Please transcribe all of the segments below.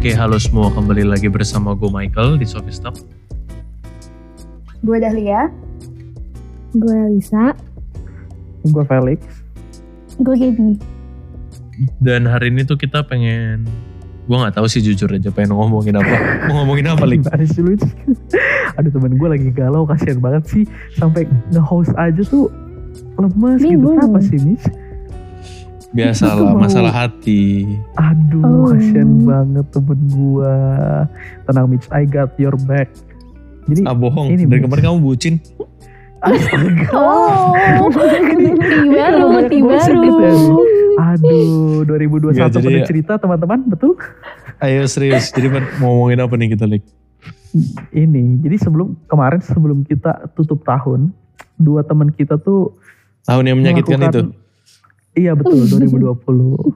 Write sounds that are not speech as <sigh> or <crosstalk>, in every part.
Oke, halo semua. Kembali lagi bersama gue Michael di Sophie Stop. Gue Dahlia. Gue Lisa. Gue Felix. Gue Gaby. Dan hari ini tuh kita pengen gue nggak tahu sih jujur aja pengen ngomongin apa mau ngomongin apa Lik? Aduh temen gue lagi galau kasihan banget sih sampai nge-host aja tuh lemes gitu Bingung. apa sih Mitch biasalah masalah hati. Aduh Oh. kasihan banget temen gue tenang Mitch I got your back. Jadi ah bohong. Ini, dari kemarin kamu bucin. Astaga. Oh, bukti baru, bukti baru. ya, aduh 2021 Nggak, jadi penuh ya- cerita teman-teman betul? Ayo serius. Jadi mau ngomongin apa nih kita Lik? ini jadi sebelum kemarin sebelum kita tutup tahun dua teman kita tuh tahun yang menyakitkan itu Iya betul <laughs> 2020. Oh,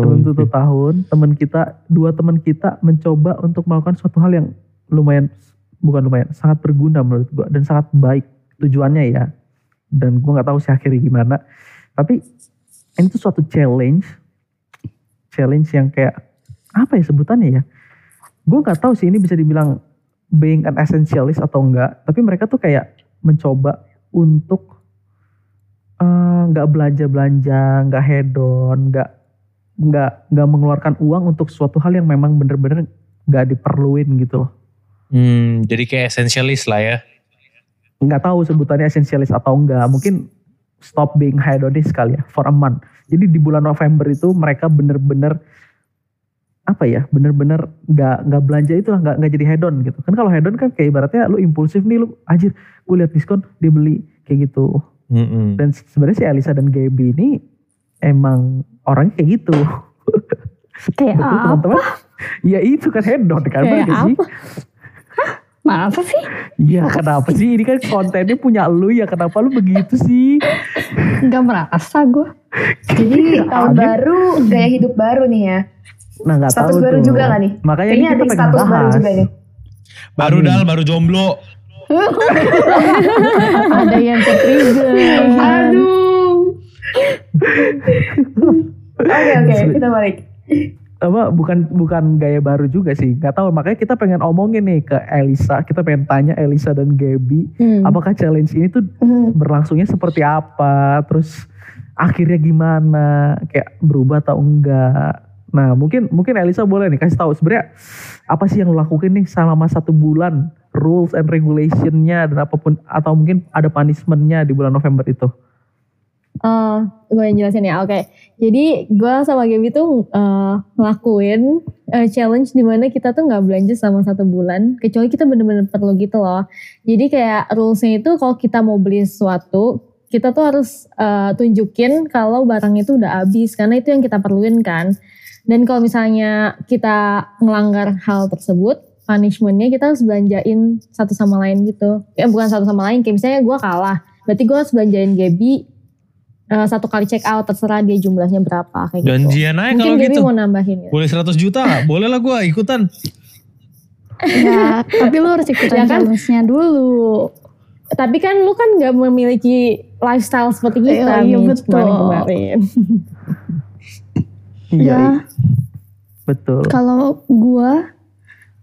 Sebelum tutup tahun, teman kita, dua teman kita mencoba untuk melakukan suatu hal yang lumayan, bukan lumayan, sangat berguna menurut gua dan sangat baik tujuannya ya. Dan gua nggak tahu sih akhirnya gimana. Tapi ini tuh suatu challenge, challenge yang kayak apa ya sebutannya ya? Gua nggak tahu sih ini bisa dibilang being an essentialist atau enggak. Tapi mereka tuh kayak mencoba untuk eh, nggak belanja belanja, nggak hedon, nggak nggak nggak mengeluarkan uang untuk suatu hal yang memang bener-bener nggak diperluin gitu loh. hmm, jadi kayak esensialis lah ya Nggak tahu sebutannya esensialis atau enggak. Mungkin stop being hedonist kali ya for a month. Jadi di bulan November itu mereka bener-bener apa ya bener-bener nggak nggak belanja itu nggak nggak jadi hedon gitu kan kalau hedon kan kayak ibaratnya lu impulsif nih lu anjir gue lihat diskon dia beli kayak gitu Mm-mm. dan sebenarnya si Elisa dan Gaby ini emang orangnya kayak gitu <laughs> Kayak Betul apa? teman-teman? Ya itu kan hedon kan Kayak gak sih? Masa sih? Iya kenapa sih? Ini kan kontennya punya lu ya kenapa lu begitu sih? Gak merasa gue. Jadi tahun Ada. baru, gaya hidup baru nih ya. Nah nggak tahu Status baru tuh. juga gak nih? Makanya Kayaknya ini ada kita pengen status baru juga nih. baru Amin. dal baru jomblo <laughs> Ada yang ke trigger. Aduh. Oke oke, kita balik. Apa bukan bukan gaya baru juga sih? Gak tahu makanya kita pengen omongin nih ke Elisa. Kita pengen tanya Elisa dan Gaby. Hmm. Apakah challenge ini tuh Hmm. berlangsungnya seperti apa? Terus akhirnya gimana? Kayak berubah atau enggak? Nah mungkin mungkin Elisa boleh nih kasih tahu sebenarnya apa sih yang lo lakukan nih selama satu bulan rules and regulationnya dan apa pun atau mungkin ada punishmentnya di bulan November itu? Eh, gue yang jelasin ya, oke. Jadi gue sama Gaby tuh eh, ngelakuin eh, challenge di mana kita tuh nggak belanja selama satu bulan, kecuali kita bener-bener perlu gitu loh. Jadi kayak rulesnya itu kalau kita mau beli sesuatu, kita tuh harus eh, tunjukin kalau barang itu udah habis, karena itu yang kita perluin kan. Dan kalau misalnya kita ngelanggar hal tersebut, punishmentnya kita harus belanjain satu sama lain gitu. Ya bukan satu sama lain, kayak misalnya gue kalah, berarti gue harus belanjain Gaby eh, satu kali check out terserah dia jumlahnya berapa kayak gitu. janjian aja Mungkin kalau Gaby gitu mau nambahin ya. boleh 100 juta <laughs> boleh lah gue ikutan Ya, tapi lu harus ikutan Ya kan? challenge-nya dulu. Tapi kan lu kan gak memiliki lifestyle seperti kita Iya, iya, betul. kemarin-kemarin. <laughs> Iya, Ya, betul. kalau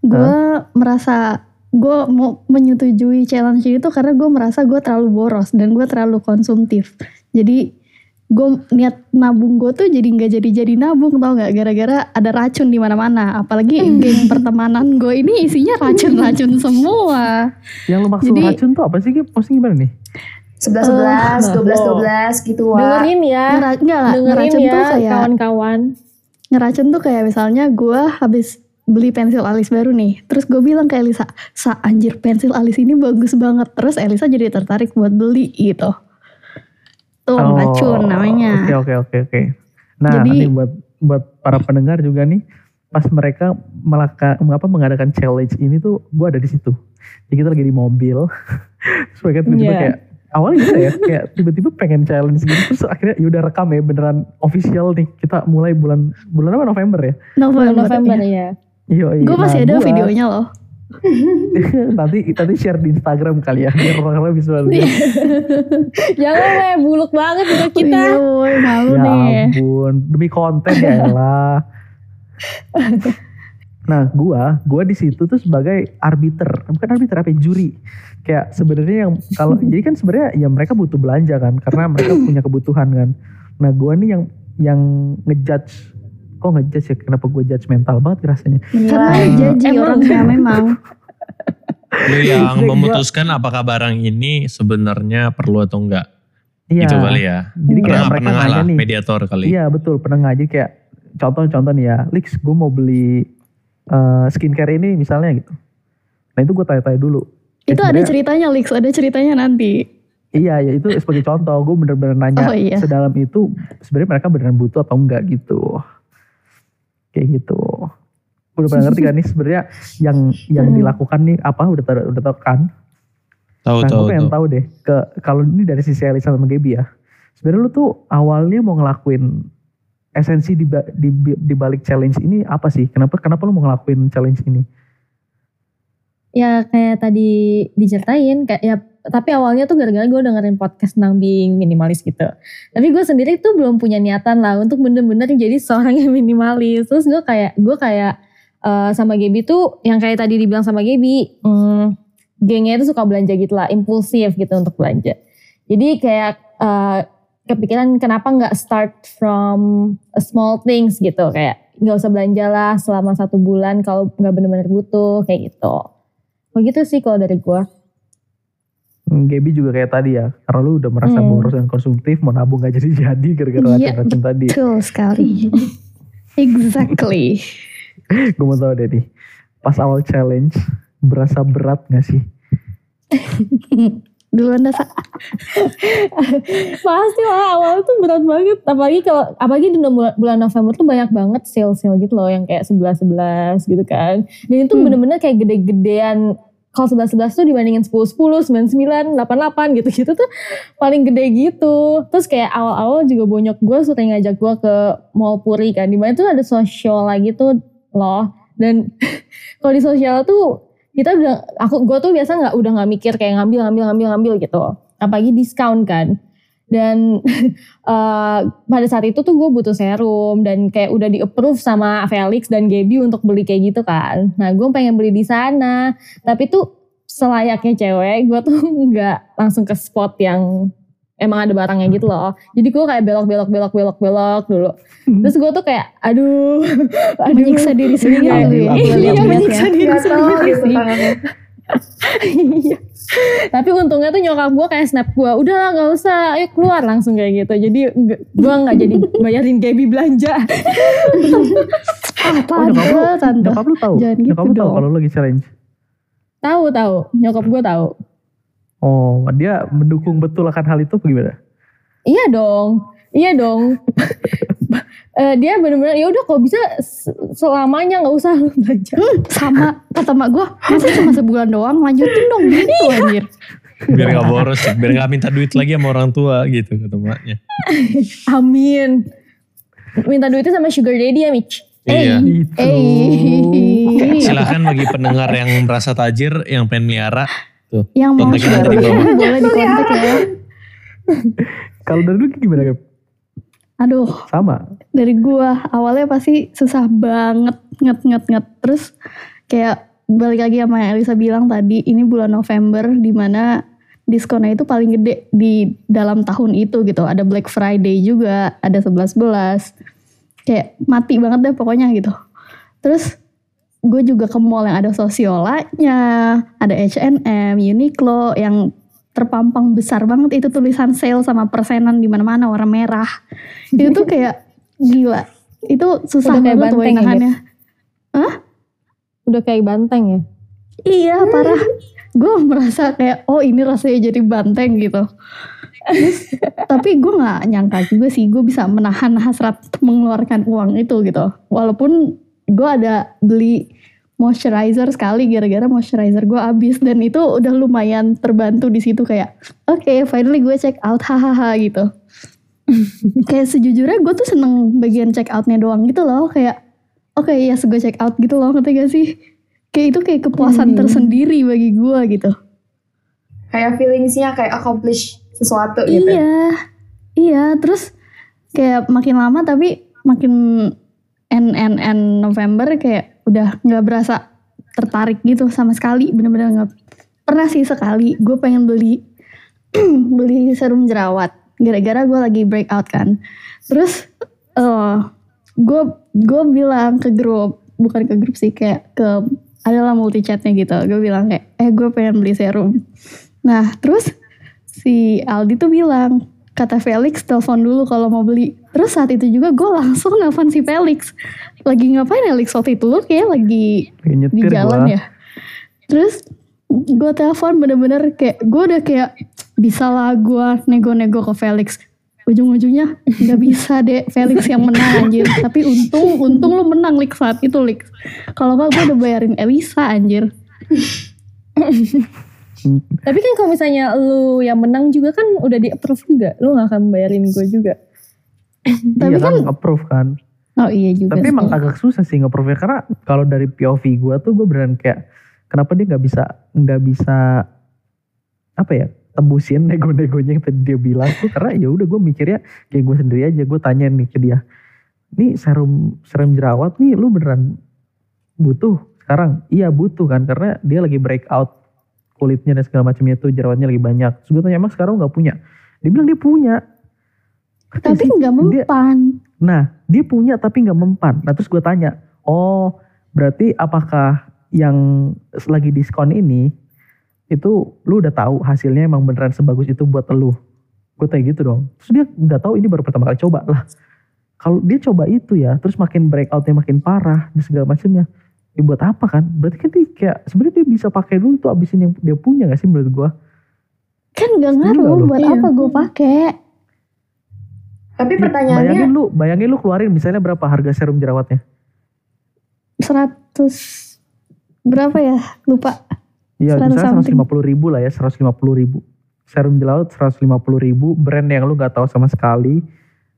gua merasa gua mau menyetujui challenge itu karena gua merasa gua terlalu boros dan gua terlalu konsumtif. Jadi gue niat nabung gue tuh jadi nggak jadi jadi nabung tau nggak gara-gara ada racun di mana-mana apalagi <laughs> geng pertemanan gue ini isinya racun-racun semua Yang lu maksud Jadi- racun tuh apa sih? Gip? Maksudnya gimana nih? Sebelas Eh, sebelas, dua belas dua belas gitu wah. Dengerin ya, Ngera, enggak, dengerin ngeracun ya tuh kayak kawan-kawan. ngeracun tuh kayak misalnya gue habis beli pensil alis baru nih terus gue bilang ke Elisa sa anjir pensil alis ini bagus banget terus Elisa jadi tertarik buat beli gitu tuh Oh, racun namanya Oke oke oke oke. Nah Jadi- ini buat buat para pendengar juga nih, pas mereka melaka, mengapa mengadakan challenge ini tuh, gue ada di situ. Jadi kita lagi di mobil, <laughs> terus mereka tiba-tiba Iya. kayak awalnya gitu ya, kayak tiba-tiba pengen challenge gitu, terus akhirnya yaudah rekam ya beneran official nih. Kita mulai bulan bulan apa November ya? November, November iya. ya. Iya iya. gue masih Nah, ada gua- videonya loh <laughs> nanti nanti share di Instagram kali ya, biar orang-orang bisa lihat. <laughs> Jangan weh, buluk banget juga <laughs> kita. Iya, woy, malu ya ampun, demi konten ya lah. Nah, gua, gua di situ tuh sebagai arbiter, bukan arbiter apa ya, juri. Kayak sebenarnya yang kalau jadi kan sebenarnya ya mereka butuh belanja kan, karena mereka punya kebutuhan kan. Nah, gua nih yang yang ngejudge, kok ngejudge ya? Kenapa gua judge mental banget rasanya? Karena jaji Emang. orangnya memang. Lu yang gua- memutuskan apakah barang ini sebenarnya perlu atau enggak. Iya. Gitu kali ya. Jadi kayak Penengah, mereka penengah nanya lah, nih. mediator kali. Iya betul penengah aja kayak contoh-contoh nih ya, Lix gue mau beli eh, skincare ini misalnya gitu. Nah itu gue tanya-tanya dulu. Ya, Itu ada sebenarnya- ceritanya Lix, ada ceritanya nanti. Iya ya itu sebagai contoh gue bener-bener nanya Oh, iya. sedalam itu sebenarnya mereka beneran butuh atau enggak gitu. Kayak gitu. Udah pernah ngerti kan nih sebenarnya yang yang Hmm. dilakukan nih apa udah tahu udah tahu kan? Tahu Nah, tahu gue pengen tahu. tahu deh ke kalau ini dari sisi Elisa sama Gaby ya. Sebenarnya lu tuh awalnya mau ngelakuin esensi di, ba- di, di balik challenge ini apa sih? Kenapa kenapa lu mau ngelakuin challenge ini? Ya kayak tadi diceritain kayak ya tapi awalnya tuh gara-gara gue dengerin podcast tentang being minimalis gitu. Tapi gue sendiri tuh belum punya niatan lah untuk bener-bener jadi seorang yang minimalis. Terus gue kayak gue kayak eh, sama Gaby tuh yang kayak tadi dibilang sama Gaby, hmm, gengnya itu suka belanja gitu lah, impulsif gitu untuk belanja. Jadi kayak eh, kepikiran kenapa nggak start from a small things gitu kayak nggak usah belanja lah selama satu bulan kalau nggak bener-bener butuh kayak gitu. Begitu sih kalau dari gue. Hmm, Gaby juga kayak tadi ya, karena lu udah merasa Hmm. boros dan konsumtif, mau nabung gak jadi-jadi gara-gara Iya, racun-racun tadi. Betul sekali. <laughs> exactly. Gue mau tahu deh nih, pas awal challenge, berasa berat gak sih? <laughs> Duluan dah, Sa. Pasti lah awal tuh berat banget. Apalagi kalau apalagi di bulan, bulan November tuh banyak banget sale-sale gitu loh yang kayak 11-11 gitu kan. Dan itu Hmm. bener-bener kayak gede-gedean kalau 11-11 tuh dibandingin 10-10, 99, 88 gitu-gitu tuh paling gede gitu. Terus kayak awal-awal juga bonyok gue sering ngajak gue ke Mall Puri kan. Di mana tuh ada sosial lagi tuh loh. Dan <laughs> kalau di sosial tuh kita udah aku gue tuh biasa nggak udah nggak mikir kayak ngambil ngambil ngambil ngambil gitu. Apalagi diskon kan. Dan <laughs> eh, pada saat itu tuh gue butuh serum dan kayak udah di approve sama Felix dan Gaby untuk beli kayak gitu kan. Nah gue pengen beli di sana. Tapi tuh selayaknya cewek gue tuh <laughs> nggak langsung ke spot yang emang ada barangnya gitu loh jadi gue kayak belok belok belok belok belok dulu terus gue tuh kayak aduh <laughs> aduh Menyiksa diri sendiri Iya, ya. iya, menyiksa diri Gatel sendiri gitu sih. Iya. Tapi untungnya tuh nyokap gue kayak snap gue, udah lah gak usah, ayo keluar langsung kayak gitu. Jadi gue gak jadi bayarin Gaby belanja. Apa Oh, nyokap lu, ada tante? nyokap lu tahu? Jangan gitu nyokap lu tahu dong. kalau lu lagi challenge? tahu tahu, nyokap gue tahu. Oh, dia mendukung betul akan hal itu apa gimana? Iya dong, iya dong. <laughs> Eh, dia bener-bener ya udah kalau bisa se- selamanya nggak usah <laughs> lu belanja. Sama kata mak gue, masa cuma sebulan doang lanjutin dong gitu anjir. Biar gak boros, biar gak minta duit lagi sama orang tua gitu kata maknya. <laughs> Amin. Minta duitnya sama sugar daddy ya Mitch. Iya. Itu. Eh, Silahkan bagi pendengar yang merasa tajir, yang pengen melihara. Tuh, yang mau di share boleh dikontak ya. <laughs> Kalau dari lu gimana Gap? Aduh, Sama. dari gua awalnya pasti susah banget nget nget nget. Terus kayak balik lagi sama yang Elisa bilang tadi ini bulan November di mana diskonnya itu paling gede di dalam tahun itu gitu. Ada Black Friday juga ada 11-11 kayak mati banget deh pokoknya gitu. Terus gue juga ke mall yang ada sosiolanya ada H&M Uniqlo yang terpampang besar banget itu tulisan sale sama persenan di mana-mana warna merah. Itu tuh kayak <laughs> gila. Itu susah Udah kayak banget banteng ya, nahannya Udah kayak banteng ya. iya parah. Gue merasa kayak oh ini rasanya jadi banteng gitu. Terus, tapi gue nggak nyangka juga sih gue bisa menahan hasrat mengeluarkan uang itu gitu. Walaupun gue ada beli moisturizer sekali gara-gara moisturizer gue habis dan itu udah lumayan terbantu di situ kayak oke finally gue check out <laughs> hahaha gitu kayak sejujurnya gue tuh seneng bagian check outnya doang gitu loh kayak oke ya yes, gue check out gitu loh ngerti gak sih kayak itu kayak kepuasan Hmm. tersendiri bagi gue gitu Kayak feelingsnya kayak accomplish sesuatu gitu. Iya, iya. Terus kayak makin lama tapi makin N N N November kayak udah nggak berasa tertarik gitu sama sekali bener-bener nggak pernah sih sekali. Gue pengen beli <clears throat> beli serum jerawat gara-gara gue lagi breakout kan. Terus eh gue gue bilang ke grup bukan ke grup sih kayak ke adalah multi chatnya gitu. Gue bilang kayak eh gue pengen beli serum. Nah terus si Aldi tuh bilang kata Felix telepon dulu kalau mau beli. Terus saat itu juga gue langsung nelfon si Felix. Lagi ngapain Felix? Waktu itu lu kayak lagi Lagi di jalan gua. ya? Terus gue telepon bener-bener kayak gue udah kayak bisa lah gue nego-nego ke Felix. Ujung-ujungnya nggak bisa deh Felix yang menang anjir. Tapi untung untung lu menang Lik saat itu Lik. Kalau nggak gue udah bayarin Elisa anjir <laughs> <laughs> Tapi kan kalau misalnya lu yang menang juga kan udah di approve juga. Lu gak akan bayarin gue juga. Tapi iya kan, kan- approve kan. oh iya juga Tapi sih. emang agak susah sih nge-prove karena kalau dari POV gue tuh gue beneran kayak kenapa dia nggak bisa nggak bisa apa ya tembusin nego-negonya yang tadi dia bilang tuh karena ya udah gue mikirnya kayak gue sendiri aja gue tanya nih ke dia nih serum serum jerawat nih lu beneran butuh sekarang iya butuh kan karena dia lagi breakout kulitnya dan segala macamnya tuh jerawatnya lagi banyak terus gue tanya emang sekarang nggak punya dia bilang dia punya tapi nggak Dia- mempan Nah, dia punya tapi nggak mempan. Nah, terus gue tanya, oh berarti apakah yang lagi diskon ini itu lu udah tahu hasilnya emang beneran sebagus itu buat lu? Gue tanya gitu dong. Terus dia nggak tahu ini baru pertama kali coba lah. Kalau dia coba itu ya, terus makin breakoutnya makin parah dan segala macamnya. Ya buat apa kan? Berarti kan dia kayak sebenarnya dia bisa pakai dulu tuh abisin yang dia punya gak sih menurut gue? kan nggak Setuju ngaruh buat Iya. apa gue pakai Tapi Bayangin pertanyaannya lu, bayangin lu keluarin misalnya berapa harga serum jerawatnya? 100 berapa ya lupa Iya, 100 misalnya something. 150 ribu lah ya, 150 ribu. Serum jerawat 150 ribu, brand yang lu gak tahu sama sekali,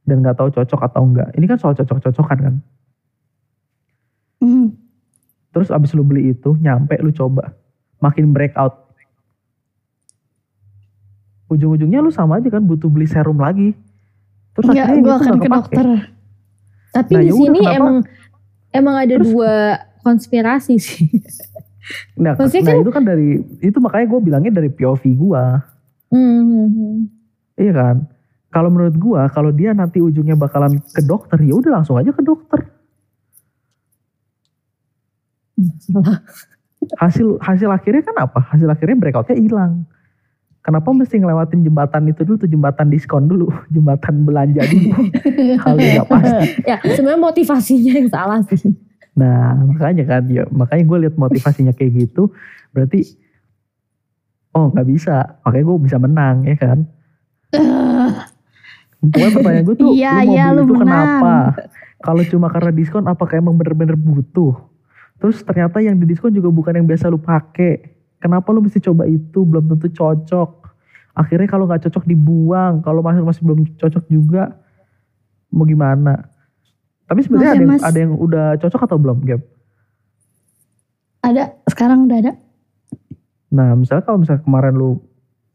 dan gak tahu cocok atau enggak. Ini kan soal cocok-cocokan kan. Hmm. Terus abis lu beli itu, nyampe lu coba. Makin breakout. Ujung-ujungnya lu sama aja kan, butuh beli serum lagi. Terus Enggak, akhirnya gue gitu akan ke kepake. dokter. Tapi Nah, di ya sini kenapa? emang emang ada Terus- dua konspirasi sih. Nah, <laughs> Maksudnya nah kan- itu kan dari, itu makanya gue bilangnya dari POV gua. Hmm. Iya kan? Kalau menurut gua, kalau dia nanti ujungnya bakalan ke dokter, ya udah langsung aja ke dokter. <laughs> hasil hasil akhirnya kan apa? Hasil akhirnya breakoutnya hilang. Kenapa mesti ngelewatin jembatan itu dulu tuh jembatan diskon dulu, <laughs> jembatan belanja dulu. <laughs> Hal yang gak pasti. ya sebenarnya motivasinya yang salah sih. Nah makanya kan, ya makanya gue lihat motivasinya kayak gitu, berarti oh nggak bisa, makanya gue bisa menang ya kan. Pokoknya pertanyaan gue tuh, Iya, lu mau iya, beli lu itu menang. kenapa? Kalau cuma karena diskon, apakah emang bener-bener butuh? Terus ternyata yang di diskon juga bukan yang biasa lu pakai. Kenapa lu mesti coba itu? Belum tentu cocok. Akhirnya kalau nggak cocok dibuang. Kalau masih masih belum cocok juga, mau gimana? Tapi sebenarnya ada ya, yang, Mas. ada yang udah cocok atau belum, Gap? Ada, sekarang udah ada. Nah, misalnya kalau misalnya kemarin lu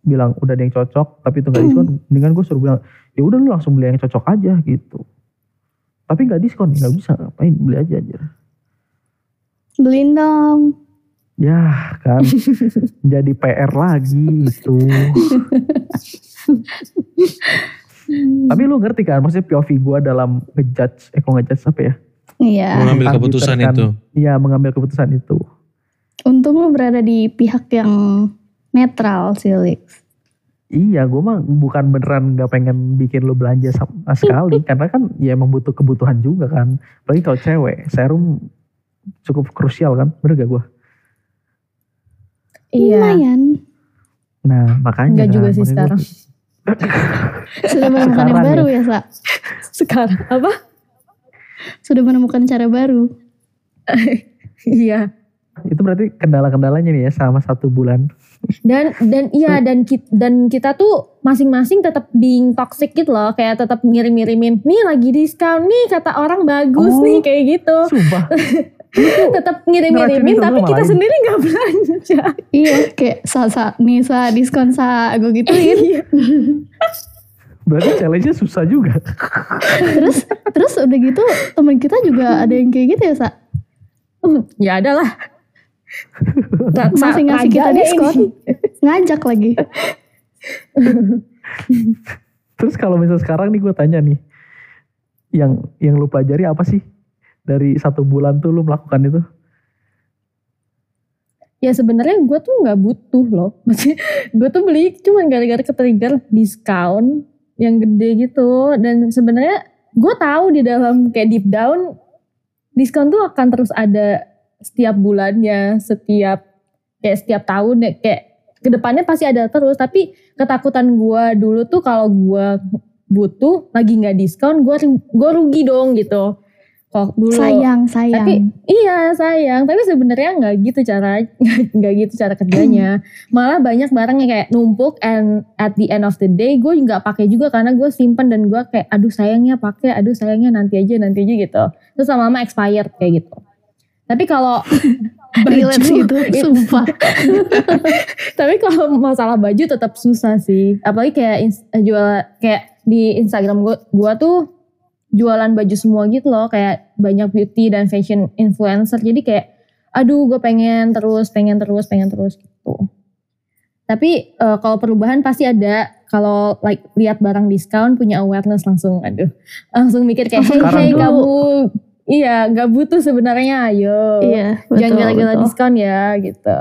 bilang udah ada yang cocok, tapi itu nggak diskon, dengan gue suruh bilang, ya udah lu langsung beli yang cocok aja gitu. Tapi nggak diskon, nggak bisa, ngapain beli aja aja. Beliin dong. Ya kan, <laughs> jadi PR lagi itu. Tapi lu ngerti kan, maksudnya POV gue dalam ngejudge, eh kok ngejudge apa ya? Iya. Mengambil Tentang keputusan Twitter kan. itu. Iya, mengambil keputusan itu. Untung lu berada di pihak yang netral sih, Lex. Iya, gue mah bukan beneran gak pengen bikin lu belanja sama sekali. <laughs> karena kan ya emang butuh kebutuhan juga kan. Apalagi kalau cewek, serum cukup krusial kan. Bener gak gue? Iya. Lumayan. Nah makanya Enggak juga kan, sih sekarang. gua- <laughs> Sudah menemukan yang Sekarang baru ya, Sa? Sekarang apa? Sudah menemukan cara baru. <laughs> Iya. itu berarti kendala-kendalanya nih ya selama satu bulan. Dan dan iya dan kita, dan kita tuh masing-masing tetap being toxic gitu loh, kayak tetap ngirim-ngirimin, nih lagi diskon nih kata orang bagus Oh. nih kayak gitu. Sumpah. <laughs> tetap ngirim-ngirimin tapi kita lain. sendiri nggak belanja. iya, kayak sa sa nih sa diskon sa gue gituin. Iya. Berarti challenge-nya susah juga. terus terus udah gitu teman kita juga ada yang kayak gitu ya, Sa? ya ada lah. Masih ngasih kita diskon. Ngajak lagi. Terus kalau misalnya sekarang nih gue tanya nih, yang yang lu pelajari apa sih dari satu bulan tuh lu melakukan itu? Ya sebenarnya gue tuh nggak butuh loh. <laughs> Maksudnya gue tuh beli cuma gara-gara ke-trigger diskon yang gede gitu. Dan sebenarnya gue tahu di dalam kayak deep down diskon tuh akan terus ada setiap bulannya, setiap kayak setiap tahun ya kayak ke depannya pasti ada terus. Tapi ketakutan gue dulu tuh kalau gue butuh lagi nggak diskon, gue gue rugi dong gitu. Dulu Sayang, sayang. tapi iya sayang, tapi sebenarnya nggak gitu cara <laughs> nggak gitu cara kerjanya. <clears throat> Malah banyak barang yang kayak numpuk and at the end of the day gue nggak pakai juga karena gue simpen dan gue kayak aduh sayangnya pakai, aduh sayangnya nanti aja nanti aja gitu. Terus lama-lama expired kayak gitu. Tapi kalau <laughs> relate sih itu, sumpah. <laughs> tapi kalau masalah baju tetap susah sih. Apalagi kayak jual kayak di Instagram gue gua tuh jualan baju semua gitu loh kayak banyak beauty dan fashion influencer. Jadi kayak aduh gue pengen terus pengen terus pengen terus gitu. Tapi eh, kalau perubahan pasti ada. Kalau like lihat barang diskon punya awareness langsung aduh. Langsung mikir kayak hey, hey tuh- kamu iya nggak butuh sebenarnya ayo. Iya, jangan gara-gara betul. diskon ya gitu.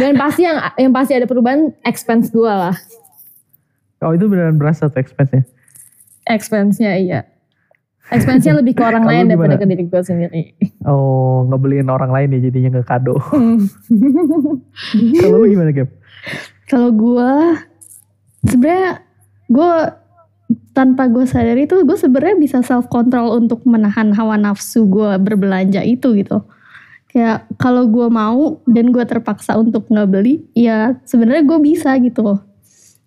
Dan pasti yang yang pasti ada perubahan expense gue lah. Oh itu beneran berasa tuh expense-nya. Expense-nya iya expense-nya lebih ke orang <laughs> lain daripada ke diri gue sendiri Oh ngebeliin orang lain ya jadinya nggak kado. <laughs> <laughs> Kalau lu gimana Gap? Kalau gue sebenarnya gue tanpa gue sadari tuh gue sebenarnya bisa self control untuk menahan hawa nafsu gue berbelanja itu gitu. Kayak kalau gue mau dan gue terpaksa untuk nggak beli, ya sebenarnya gue bisa gitu.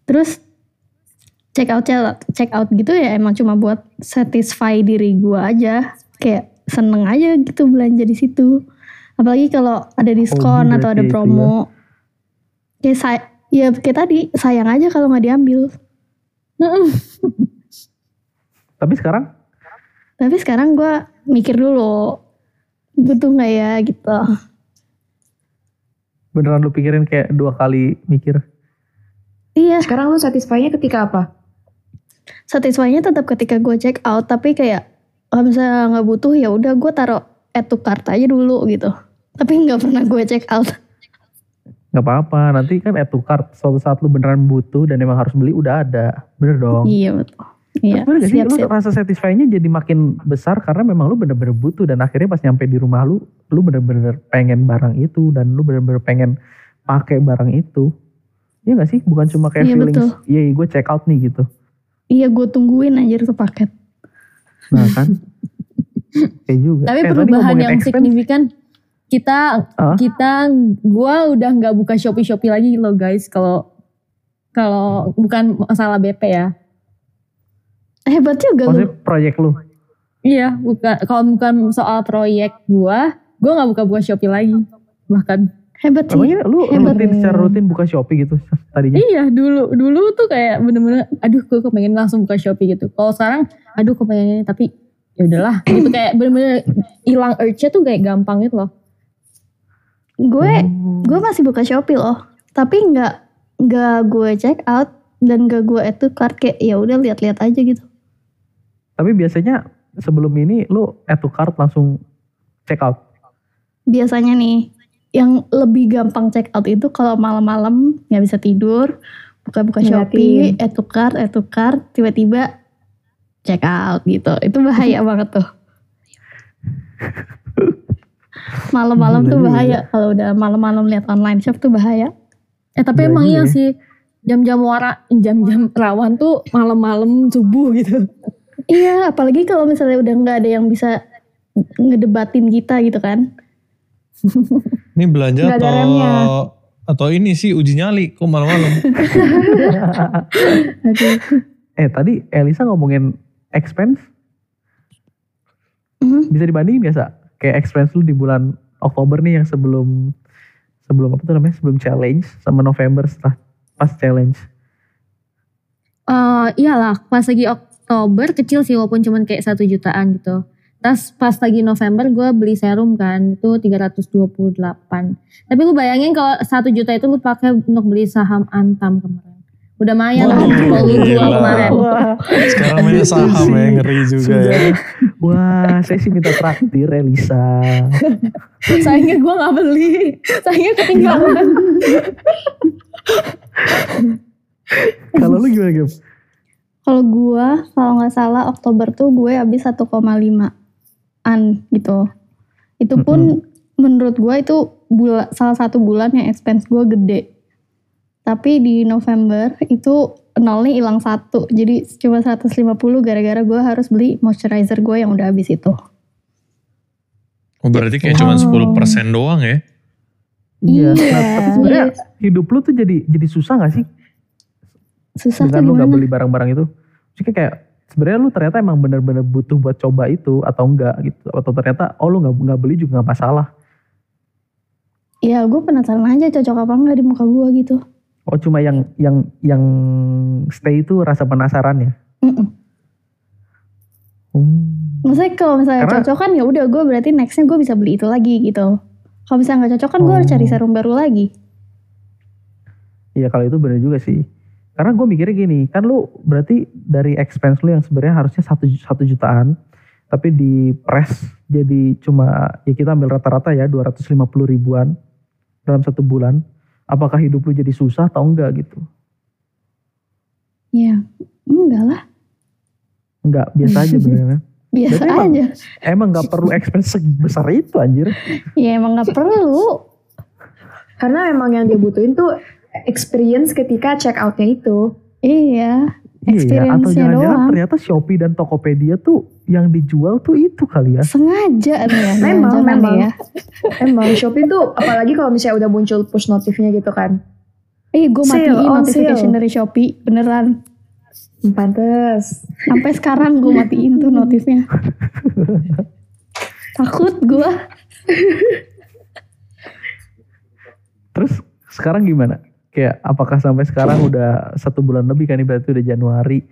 Terus check out check out gitu ya emang cuma buat satisfy diri gue aja. Kayak seneng aja gitu belanja di situ. Apalagi kalau ada diskon atau ada berarti itu promo. Kayak saya, ya kayak tadi sayang aja kalau nggak diambil. Tapi sekarang Tapi sekarang gue mikir dulu butuh nggak ya gitu. beneran lu pikirin kayak dua kali mikir. Iya, Sekarang lu satisfy-nya ketika apa? Satisfy-nya tetap ketika gue check out, tapi kayak kalau misalnya nggak butuh ya udah gue taruh add to cart aja dulu gitu. Tapi nggak pernah gue check out. Gak apa-apa, nanti kan add to cart. Suatu saat lu beneran butuh dan emang harus beli udah ada. Bener dong. Iya betul. Iya, bener gak sih, siap lu rasa satisfy-nya jadi makin besar karena memang lu bener-bener butuh dan akhirnya pas nyampe di rumah lu, lu bener-bener pengen barang itu dan lu bener-bener pengen pakai barang itu. Iya gak sih? Bukan cuma kayak Iya, feelings, betul. iya gue check out nih gitu. Iya gue tungguin aja tuh paket. Nah kan? kayak juga. tapi Eh, perubahan yang expense, signifikan kita Ah? kita gue udah nggak buka shopee shopee lagi loh guys kalau kalau bukan masalah BP ya Hebat juga lu. Maksudnya proyek lu. iya bukan kalau bukan soal proyek gue gue nggak buka buka shopee lagi bahkan Hebat sih. Emangnya lu Hebat. rutin secara rutin buka Shopee gitu <laughs> tadinya? Iya dulu dulu tuh kayak bener-bener aduh gue kepengen langsung buka Shopee gitu. Kalau sekarang aduh kepengen ini tapi ya udahlah gitu kayak bener-bener hilang urge-nya tuh kayak gampang gitu loh. Gue Oh. gue masih buka Shopee loh. Tapi nggak nggak gue check out dan gak gue add to cart kayak ya udah lihat-lihat aja gitu. Tapi biasanya sebelum ini lu add to cart langsung check out. biasanya nih yang lebih gampang check out itu kalau malam-malam nggak bisa tidur buka-buka. Shopee, to cart, tiba-tiba check out gitu. Itu bahaya <laughs> banget tuh. Malam-malam tuh bahaya kalau udah malam-malam lihat online shop tuh bahaya. Eh tapi Iya emang iya ya. sih jam-jam wara jam-jam rawan tuh malam-malam subuh gitu. Iya, apalagi kalau misalnya udah nggak ada yang bisa ngedebatin kita gitu kan. <laughs> Ini belanja Nggak ada atau remnya. atau ini sih uji nyali kok malam-malam. <laughs> eh tadi Elisa ngomongin expense Mhm. bisa dibandingin gak sa? Kayak expense lu di bulan Oktober nih yang sebelum sebelum apa tuh namanya sebelum challenge sama November setelah pas challenge. Eh iyalah pas lagi Oktober kecil sih walaupun cuman kayak satu jutaan gitu. Terus pas lagi November gue beli serum kan itu 328. Tapi lu bayangin kalau 1 juta itu lu pakai untuk beli saham Antam kemarin. Udah mayan lah kalau lu jual gila. kemarin. Wah, Sekarang mainnya saham ya ngeri juga ya. wah, saya sih minta traktir Elisa. Sayangnya gue gak beli. Sayangnya ketinggalan. Kalau lu gimana Gem? Kalau gue, kalau nggak salah Oktober tuh gue habis 1,5 an gitu. Itu pun menurut gue itu bula, salah satu bulan yang expense gue gede. Tapi di November itu nolnya hilang satu. Jadi cuma 150 gara-gara gue harus beli moisturizer gue yang udah habis itu. Oh, berarti kayak cuma 10% doang ya. Iya. Iya. Nah, tapi sebenarnya hidup lu tuh jadi jadi susah gak sih Susah tuh dengan lu gak beli barang-barang itu? Maksudnya kayak sebenarnya lu ternyata emang bener-bener butuh buat coba itu atau enggak gitu? Atau ternyata oh lu nggak nggak beli juga nggak masalah? Ya gue penasaran aja cocok apa enggak di muka gue gitu. Oh cuma yang yang yang stay itu rasa penasaran ya? Mm-mm. Hmm. Maksudnya kalau misalnya Karena- cocok kan ya udah gue berarti nextnya gue bisa beli itu lagi gitu. Kalau misalnya nggak cocok kan gue harus Oh. cari serum baru lagi. Iya kalau itu bener juga sih. Karena gue mikirnya gini, kan lu berarti dari expense lu yang sebenarnya harusnya satu satu jutaan, tapi di press jadi cuma ya kita ambil rata-rata ya 250 ribuan dalam satu bulan. Apakah hidup lu jadi susah atau enggak gitu? Ya enggak lah, Enggak, biasa aja <laughs> benernya. biasa Berarti emang- aja. Emang nggak perlu expense sebesar itu anjir. Ya emang nggak perlu. <laughs> Karena emang yang dia butuhin tuh experience ketika check outnya itu. Iya, Iya, atau experience-nya jangan-jangan doang. ternyata Shopee dan Tokopedia tuh yang dijual tuh itu kali ya. Sengaja nih ya. Memang, memang. Ya. Emang Shopee tuh apalagi kalau misalnya udah muncul push notifnya gitu kan. Eh gue Sale, matiin on notification sale. dari Shopee beneran. Pantes. Sampai sekarang gue matiin tuh notifnya. Takut gue. Terus sekarang gimana? Kayak apakah sampai sekarang udah satu bulan lebih kan berarti udah Januari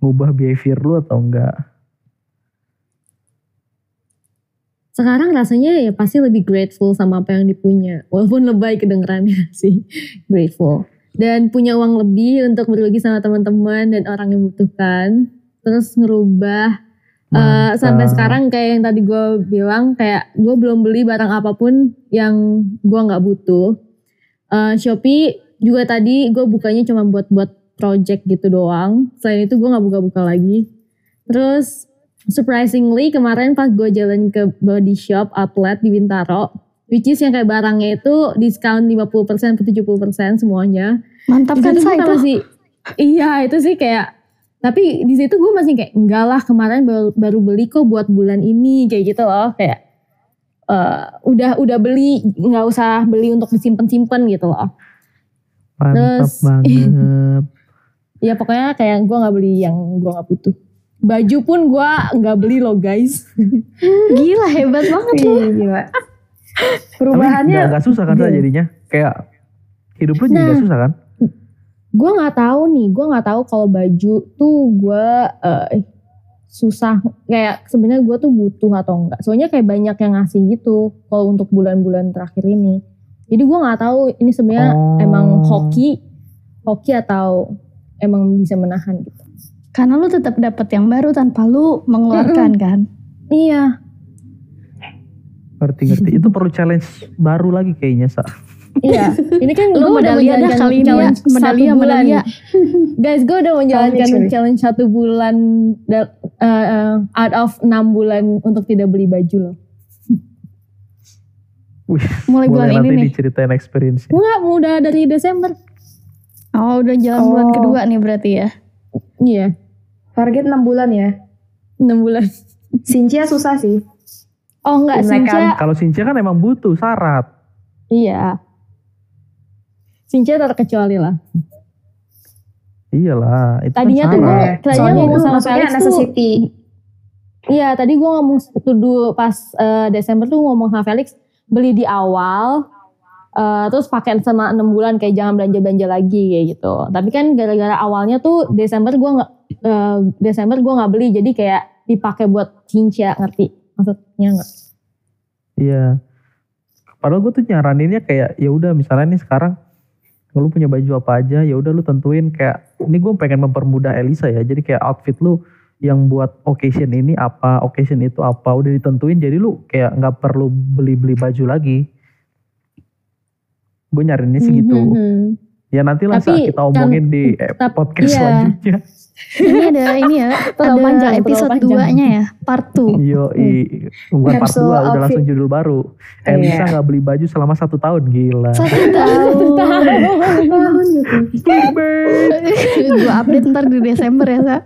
ngubah behavior lu atau enggak? Sekarang rasanya ya pasti lebih grateful sama apa yang dipunya. Walaupun lebay kedengerannya <laughs> sih. Grateful. Dan punya uang lebih untuk berbagi sama teman-teman dan orang yang membutuhkan. Terus ngerubah Mantap. sampai sekarang kayak yang tadi gue bilang kayak gue belum beli barang apa pun yang gue nggak butuh. Eh, Shopee juga tadi gue bukanya cuma buat buat project gitu doang. Selain itu gue nggak buka-buka lagi. Terus surprisingly kemarin pas gue jalan ke body shop outlet di Bintaro, which is yang kayak barangnya itu diskon 50% atau 70% semuanya. Mantap kan saya itu. masih, iya itu sih kayak, tapi di situ gue masih kayak enggak lah kemarin baru, baru beli kok buat bulan ini kayak gitu loh kayak eh, udah udah beli nggak usah beli untuk disimpan-simpan gitu loh. Mantap Terus- banget. <laughs> Ya pokoknya kayak gue nggak beli yang gue nggak butuh. Baju pun gue nggak beli loh guys. <laughs> Gila hebat banget lu. Ih, gila. <laughs> Tapi Perubahannya nggak nggak susah kan Iya. jadinya? Kayak hidup lu Nah. nggak susah kan? gue nggak tahu nih gue nggak tahu kalau baju tuh gue eh, susah kayak sebenarnya gue tuh butuh atau enggak soalnya kayak banyak yang ngasih gitu kalau untuk bulan-bulan terakhir ini jadi gue nggak tahu ini sebenarnya Oh. emang hoki hoki atau emang bisa menahan gitu Karena lu tetap dapat yang baru tanpa lu mengeluarkan kan. iya Ngerti ngerti. Itu perlu challenge baru lagi kayaknya sa. iya <laughs> ini kan gue udah medalya dah menjalankan kali ya. challenge Medalya, satu bulan medalya. <laughs> guys gue udah menjalankan challenge satu bulan eh, eh, out of enam bulan untuk tidak beli baju loh Wih, Mulai bulan ini nanti nih. diceritain experience Enggak, udah dari Desember. Oh udah jalan bulan Oh. kedua nih berarti ya. Iya, target 6 bulan ya. 6 bulan. Sincia susah sih. Oh enggak, Imlek Sinca. Kalau Sincia kan emang butuh syarat. Iya. Sinca terkecuali lah. Iyalah, itu Tadinya kan tuh gue, tadinya ngomong sama Felix tuh. necessity. Iya, tadi gue ngomong tuh dulu pas eh, Desember tuh ngomong sama Felix beli di awal. eh, terus pakai sama 6 bulan kayak jangan belanja-belanja lagi kayak gitu. Tapi kan gara-gara awalnya tuh Desember gue nggak eh, Desember gue nggak beli jadi kayak dipakai buat Cinca ngerti. maksudnya nggak? Iya. Padahal gue tuh nyaraninnya kayak ya udah misalnya nih sekarang lu punya baju apa aja ya udah lu tentuin kayak ini gue pengen mempermudah Elisa ya jadi kayak outfit lu yang buat occasion ini apa occasion itu apa udah ditentuin jadi lu kayak nggak perlu beli-beli baju lagi gue nyariinnya sih gitu Mhm. ya nantilah Tapi saat kita kan- omongin di eh, podcast iya. selanjutnya Ini ada ini ya, <laughs> ada panjang, episode. 2-nya ya, part 2. Yo, i, bukan part Capsule 2, udah outfit. langsung judul baru. Elisa nggak beli baju selama satu tahun, gila. Satu tahun. <laughs> tahun gitu. Gue update ntar di Desember ya, Sa.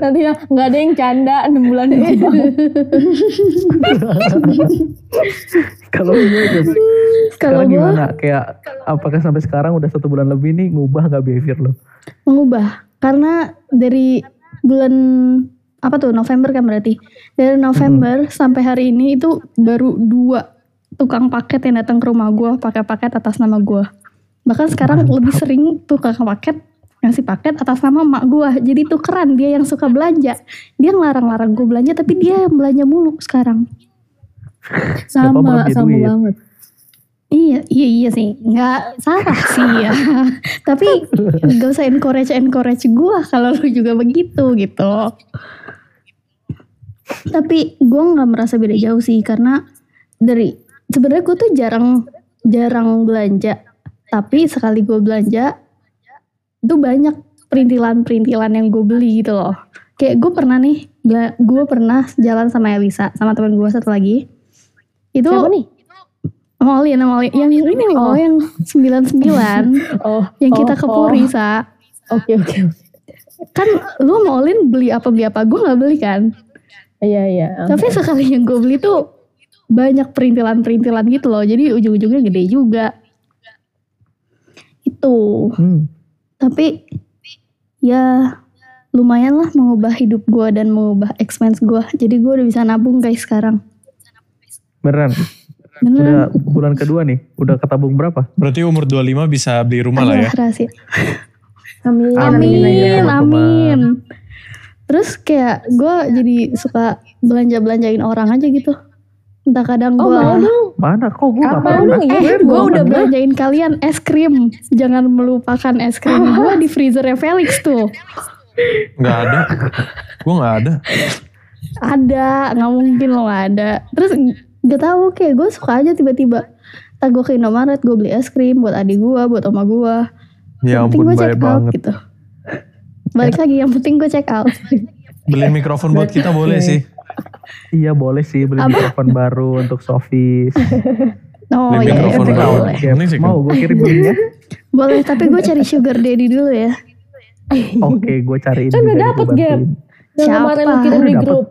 Nanti ya nggak ada yang canda 6 bulan di Jepang. Kalau gue Kalau sekarang gue gimana? Kayak apakah sampai sekarang udah satu bulan lebih nih ngubah gak behavior lo? mengubah. Karena dari bulan apa tuh November kan berarti. Dari November sampai hari ini itu baru dua tukang paket yang datang ke rumah gue pakai paket atas nama gue. Bahkan sekarang Mantap. lebih sering tukang paket ngasih paket atas nama emak gue. Jadi tukeran dia yang suka belanja. Dia ngelarang-larang gue belanja tapi dia yang belanja mulu sekarang. Sama, sama duit. banget. Iya, iya, iya sih. Nggak salah sih ya. <laughs> Tapi gak usah encourage-encourage gue kalau lu juga begitu gitu. Tapi gue nggak merasa beda jauh sih karena dari sebenarnya gue tuh jarang jarang belanja. Tapi sekali gue belanja itu banyak perintilan-perintilan yang gue beli gitu loh. Kayak gue pernah nih, gue pernah jalan sama Elisa sama teman gue satu lagi. Itu Siapa nih? Olin, sama Olin. Yang ini loh, Oh. yang 99 <laughs> Oh, yang kita oh, ke oh. Puri, Sa. Oke oke. Kan lu sama Olin beli apa beli apa, gue gak beli kan. Iya iya. Tapi sekali yang gue beli tuh banyak perintilan-perintilan gitu loh. Jadi ujung-ujungnya gede juga. Itu. Hmm. Tapi ya lumayan lah mengubah hidup gue dan mengubah expense gue. Jadi gue udah bisa nabung guys sekarang. Beneran, Beneran. udah bulan kedua nih, udah ketabung berapa? Berarti umur 25 bisa beli rumah lah ya. Rahasia. <laughs> Amin. Amin. Amin, amin. Terus kayak gue jadi suka belanja-belanjain orang aja gitu. Entah kadang Oh gue, mau dong. Mana kok gue gak pernah? dong? Iya, eh gue mau udah belanjain kalian es krim. Jangan melupakan es krim <laughs> gue di freezernya Felix tuh. Nggak ada. Gue nggak ada. Ada, nggak mungkin lo nggak ada. Terus gak tahu kayak gue suka aja tiba-tiba. Tak gue ke Indomaret, gue beli es krim buat adik gue, buat oma gue. Ya yang penting ampun gue baik check out banget. gitu. Balik lagi, yang penting gue check out. Beliin mikrofon buat kita boleh sih. Iya boleh sih beli Apa? mikrofon baru untuk Sofis. <laughs> Oh Beli iya, iya, mikrofon boleh, baru. boleh. Ya, Ini sih mau gue kirim linknya? Boleh, tapi gue cari sugar daddy dulu ya. Oke, gue cariin Kan udah dapet, Gap. Yang Siapa? kemarin lu kirim di grup.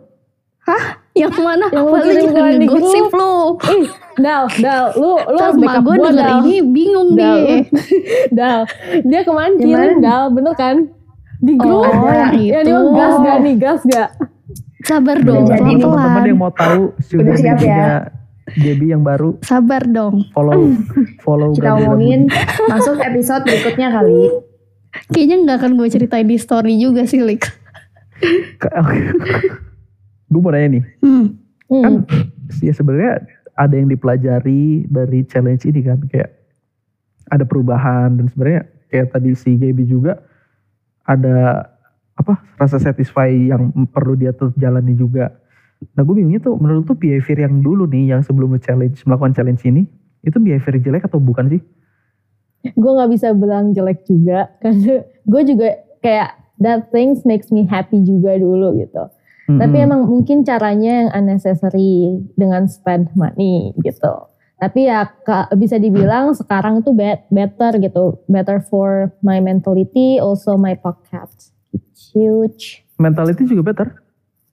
Yang mana? Yang lu lu kirim gua di grup. lu. Ih, Dal, Dal, lu lu harus backup gue Dal. ini bingung Dal, deh. <laughs> Dal, dia kemarin Gimana? kirim Dal, bener kan? Di grup. Oh, yang Ya, itu. dia mah gas gak nih, gas gak? Sabar Udah dong, jadi nih. Teman-teman yang mau tahu sugar Udah siap ya? Debbie yang baru Sabar dong. follow <laughs> follow Kita omongin masuk episode berikutnya kali. Kayaknya nggak akan gue ceritain di story juga sih, Lik. <laughs> gue mau nanya nih Hmm. kan Hmm. ya sebenarnya ada yang dipelajari dari challenge ini kan kayak ada perubahan dan sebenarnya kayak tadi si Gaby juga ada apa rasa satisfy yang perlu dia tetap jalani juga. Nah gue bingungnya tuh menurut tuh behavior yang dulu nih yang sebelum lu challenge melakukan challenge ini itu behavior jelek atau bukan sih? gue nggak bisa bilang jelek juga <laughs> karena gue juga kayak that things makes me happy juga dulu gitu. Tapi Mm-mm. emang mungkin caranya yang unnecessary dengan spend money gitu. Tapi ya bisa dibilang sekarang itu bet- better gitu, better for my mentality, also my pocket. Huge. mentality juga better.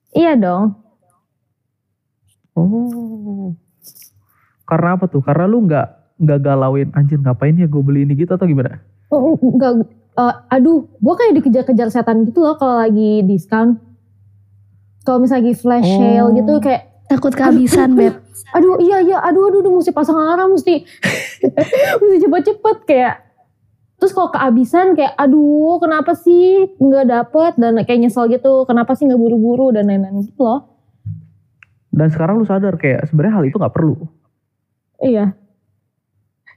Iya dong. Oh. Karena apa tuh? Karena lu nggak nggak galauin anjir ngapain ya gue beli ini gitu atau gimana? Oh, Enggak, eh, aduh, gue kayak dikejar-kejar setan gitu loh kalau lagi diskon. Kalau misalnya lagi flash Oh. sale gitu kayak Takut kehabisan, Beb. aduh iya iya aduh aduh, aduh mesti pasang alarm mesti <laughs> mesti cepet-cepet kayak terus kalau kehabisan kayak aduh kenapa sih nggak dapet dan kayak nyesel gitu kenapa sih nggak buru-buru dan lain-lain gitu loh Dan sekarang lu sadar kayak sebenarnya hal itu nggak perlu. Iya.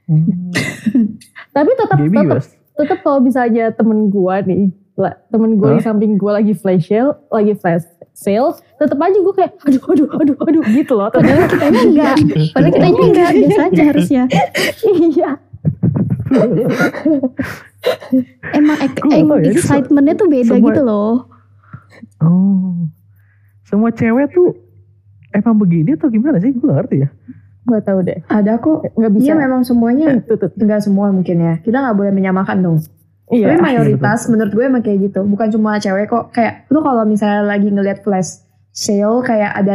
<laughs> Tapi tetap tetap tetap kalau misalnya temen gua nih, temen gua di Hah? samping gua lagi flash sale, lagi flash sale, tetap aja gua kayak aduh aduh aduh aduh gitu loh. Padahal kitanya enggak. Padahal kitanya enggak. Biasa aja harusnya. <laughs> iya. <laughs> Emang ek- Gua nggak em- tahu ya, excitementnya tuh beda semua- gitu loh. Oh. Semua cewek tuh emang begini atau gimana sih? Gue gak ngerti ya. Gak tahu deh. Ada kok. Nggak bisa. Iya memang semuanya. Tutup. Enggak semua mungkin ya. Kita nggak boleh menyamakan dong. Iya. Tapi mayoritas menurut gue emang kayak gitu. Bukan cuma cewek kok. Kayak lu kalau misalnya lagi ngeliat flash sale kayak ada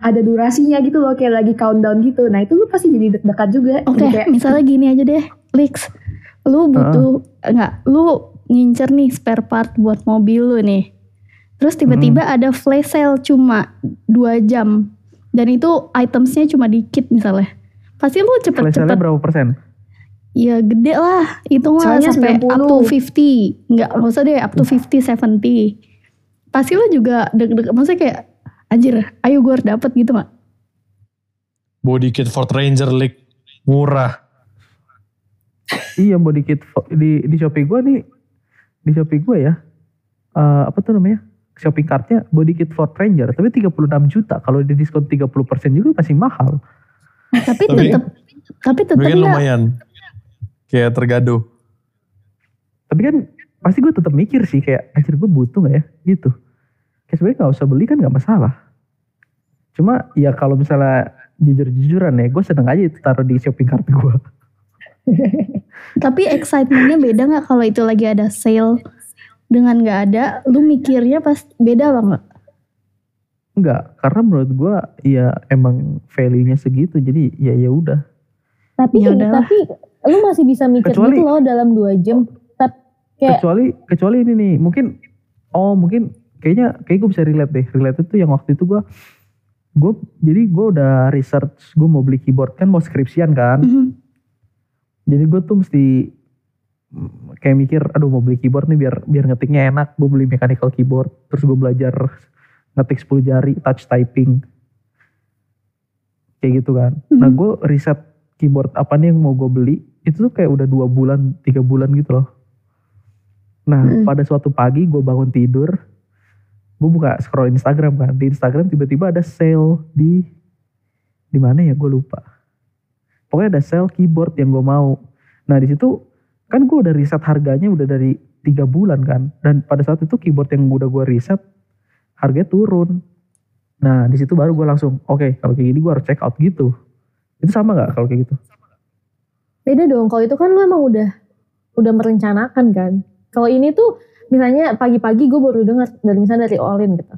ada durasinya gitu loh. Kayak lagi countdown gitu. Nah itu lu pasti jadi deg-degan juga. Oke, kayak, misalnya gini aja deh, Lix. Lu butuh enggak, lu ngincer nih spare part buat mobil lu nih. Terus tiba-tiba Hmm. ada flash sale cuma 2 jam. Dan itu itemsnya cuma dikit misalnya. Pasti lu Flash sale-nya cepet-cepet. berapa persen? Ya gede lah. Itu mah Soalnya sampai 90. up to 50. Enggak, nggak usah deh up to 50, 70. Pasti lu juga deg-deg. Maksudnya kayak, anjir, ayo gue harus dapet gitu gak? Body kit Ford Ranger League murah. Iya body kit di di Shopee gue nih di Shopee gue ya eh, apa tuh namanya shopping cartnya body kit Ford Ranger tapi 36 juta. Kalau di diskon 30% juga masih mahal. Tapi Tapi- tetep, tapi kan nggak- lumayan. Kayak tergaduh. tapi kan pasti gue tetap mikir sih kayak anjir gue butuh gak ya? Gitu. Kayak sebenarnya nggak usah beli kan nggak masalah. Cuma ya kalau misalnya jujur-jujuran ya gue seneng aja itu taruh di shopping cart gue <laughs> Tapi excitementnya beda nggak kalau itu lagi ada sale dengan nggak ada, lu mikirnya pas beda banget. enggak karena menurut gue ya emang value-nya segitu jadi ya ya udah Tapi Ya tapi lu masih bisa mikir Kecuali- gitu loh dalam dua jam. Tapi kayak kecuali kecuali ini nih mungkin oh mungkin kayaknya kayak gue bisa relate deh relate itu yang waktu itu gue gue jadi gue udah research gue mau beli keyboard kan mau skripsian kan Mhm. Jadi gue tuh mesti kayak mikir aduh mau beli keyboard nih biar biar ngetiknya enak. Gue beli mechanical keyboard terus gue belajar ngetik 10 jari touch typing. Kayak gitu kan. Nah Mhm. gue riset keyboard apa nih yang mau gue beli itu tuh kayak udah dua bulan tiga bulan gitu loh. Nah Mhm. pada suatu pagi gue bangun tidur gue buka scroll Instagram kan. Di Instagram tiba-tiba ada sale di di mana ya? Gue lupa pokoknya ada sale keyboard yang gue mau nah di situ kan gue udah riset harganya udah dari tiga bulan kan dan pada saat itu keyboard yang udah gue riset harganya turun nah di situ baru gue langsung oke kalau kayak gini gue harus check out gitu itu sama nggak kalau kayak gitu beda dong. Kalau itu kan lu emang udah udah merencanakan kan. Kalau ini tuh misalnya pagi-pagi gue baru dengar dari misalnya dari Olin gitu.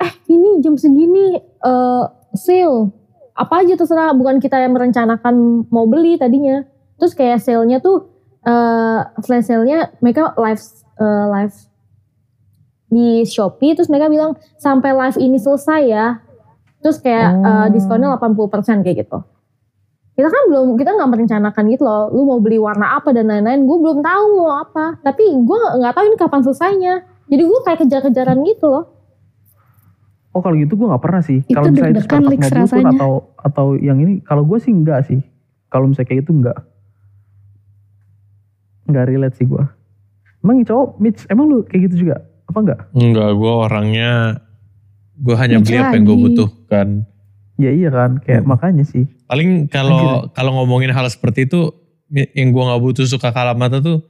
Eh ini jam segini eh sale. Apa aja terserah bukan kita yang merencanakan mau beli tadinya. Terus kayak sale-nya tuh eh flash sale-nya mereka live eh, live di Shopee terus mereka bilang sampai live ini selesai ya. Terus kayak eh, Oh. diskonnya 80% kayak gitu kita kan belum kita nggak merencanakan gitu loh lu mau beli warna apa dan lain-lain gue belum tahu mau apa tapi gue nggak tahu ini kapan selesainya jadi gue kayak kejar-kejaran gitu loh oh kalau gitu gue nggak pernah sih. Itu kalau misalnya itu Lex, mobil pun atau atau yang ini kalau gue sih enggak sih. Kalau misalnya kayak gitu enggak enggak relate sih gue emang cowok Mitch emang lu kayak gitu juga? Apa enggak Enggak, gue orangnya gue hanya Mitch beli apa yang gue lagi. butuhkan. ya iya kan kayak Hmm. makanya sih. Paling kalau kalau ngomongin hal seperti itu yang gue nggak butuh suka kalah mata tuh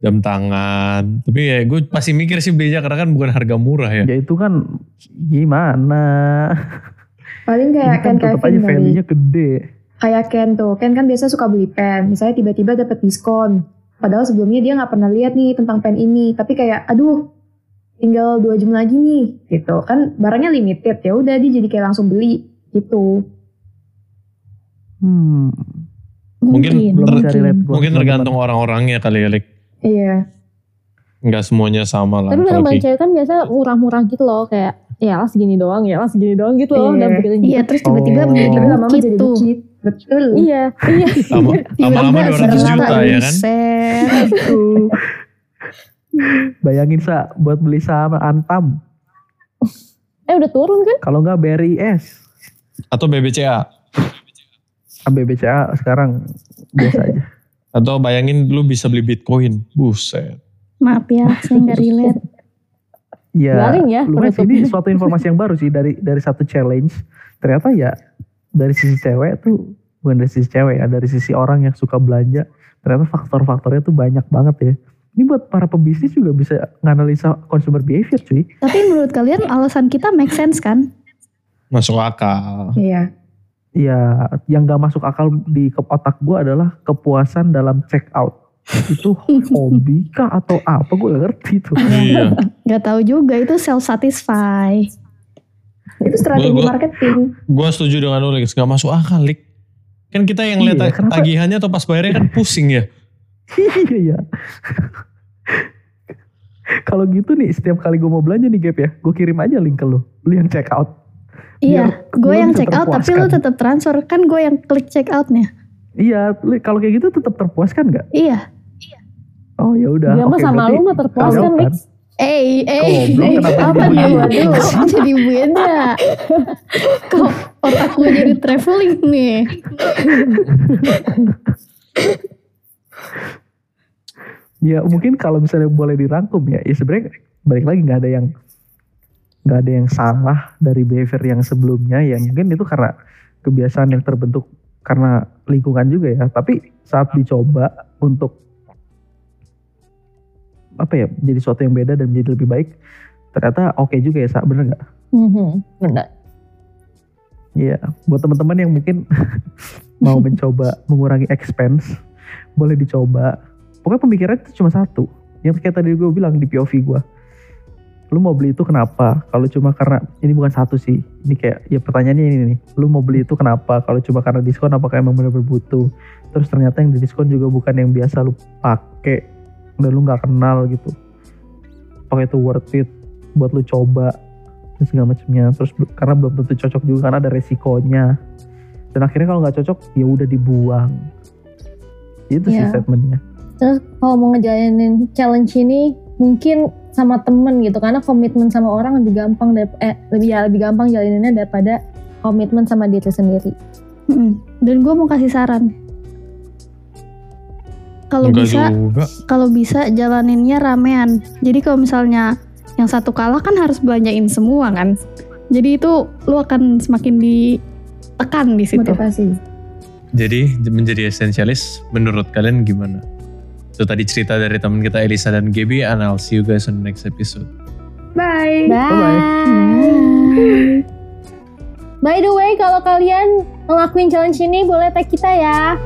jam tangan. Tapi ya gue pasti mikir sih belinya karena kan bukan harga murah ya. ya itu kan gimana paling kayak kan Kevin aja value-nya gede Kayak Ken tuh. Ken kan biasa suka beli pen. Misalnya tiba-tiba dapat diskon. Padahal sebelumnya dia nggak pernah lihat nih tentang pen ini. Tapi kayak aduh tinggal dua jam lagi nih gitu kan barangnya limited ya udah dia jadi kayak langsung beli gitu hmm Mungkin belum ter- Mungkin tergantung orang-orangnya kali ya, Lik. Iya Nggak semuanya sama lah. tapi kalau barang kayak- cewek kan biasa murah-murah gitu loh kayak ya lah segini doang ya lah segini doang gitu loh Iya. dan begitu Iya, terus tiba-tiba Oh. menjadi bukit jadi bukit betul iya iya lama, lama-lama <laughs> Tiba-tiba 200 juta ya kan. <laughs> bayangin sa buat beli saham Antam eh udah turun kan kalau nggak BRI S Atau BBCA. BBCA sekarang biasa aja. Atau bayangin lu bisa beli Bitcoin. Buset. Maaf ya, saya nggak relate. Ya, Garing ya lumayan sih ini suatu informasi yang baru sih dari dari satu challenge. Ternyata ya dari sisi cewek tuh bukan dari sisi cewek ya, dari sisi orang yang suka belanja. Ternyata faktor-faktornya tuh banyak banget ya. Ini buat para pebisnis juga bisa nganalisa consumer behavior cuy. Tapi menurut kalian alasan kita make sense kan? Masuk akal. Iya. Ya, yang gak masuk akal di ke otak gue adalah kepuasan dalam check out. Itu <laughs> hobi kah atau apa gue gak ngerti tuh. iya. Gak tahu juga itu self satisfy. Itu strategi Gua- gua- marketing. Gue setuju dengan lu, Lex. Gak masuk akal, Lik. Kan kita yang lihat Iya, kenapa? tagihannya atau pas bayarnya kan pusing ya. Iya ya. Kalau gitu nih setiap kali gue mau belanja nih Gap ya, gue kirim aja link ke lu. Lu yang check out. Iya, Biar gue yang check out tapi lu tetap transfer kan gue yang klik check outnya. Iya, kalau kayak gitu tetap terpuaskan nggak? Iya. Oh ya udah. Dia mah oke, sama lu mah terpuaskan, Lex. Eh, eh, apa nih? Waduh, <laughs> jadi beda. <laughs> Kok otak gue jadi traveling nih? <laughs> Ya mungkin kalau misalnya boleh dirangkum ya, ya sebenarnya balik lagi nggak ada yang nggak ada yang salah dari behavior yang sebelumnya. Ya mungkin itu karena kebiasaan yang terbentuk karena lingkungan juga ya. Tapi saat dicoba untuk apa ya menjadi sesuatu yang beda dan menjadi lebih baik ternyata oke juga ya Sa, bener nggak? Mhm, Benar. Iya. Buat teman-teman yang mungkin <laughs> mau mencoba <laughs> mengurangi expense boleh dicoba. Pokoknya pemikiran itu cuma satu. Yang kayak tadi gue bilang di POV gue lu mau beli itu kenapa? Kalau cuma karena ini bukan satu sih. Ini kayak ya pertanyaannya ini nih. Lu mau beli itu kenapa? Kalau cuma karena diskon apakah emang benar-benar butuh? Terus ternyata yang di diskon juga bukan yang biasa lu pakai dan lu nggak kenal gitu. Apakah itu worth it buat lu coba? Dan segala macamnya. Terus karena belum tentu cocok juga karena ada resikonya. Dan akhirnya kalau nggak cocok ya udah dibuang. Itu sih Iya. statementnya. Terus kalau mau ngejalanin challenge ini mungkin sama temen gitu karena komitmen sama orang lebih gampang eh lebih ya lebih gampang jalaninnya daripada komitmen sama diri sendiri. Dan gue mau kasih saran. Kalau bisa, kalau bisa jalaninnya ramean. Jadi kalau misalnya yang satu kalah kan harus belanjain semua kan. Jadi itu lu akan semakin ditekan di situ. Motivasi. Jadi menjadi esensialis menurut kalian gimana? Itu tadi cerita dari teman kita Elisa dan Gaby and I'll see you guys on the next episode. Bye. Bye. By the way, kalau kalian ngelakuin challenge ini boleh tag kita ya.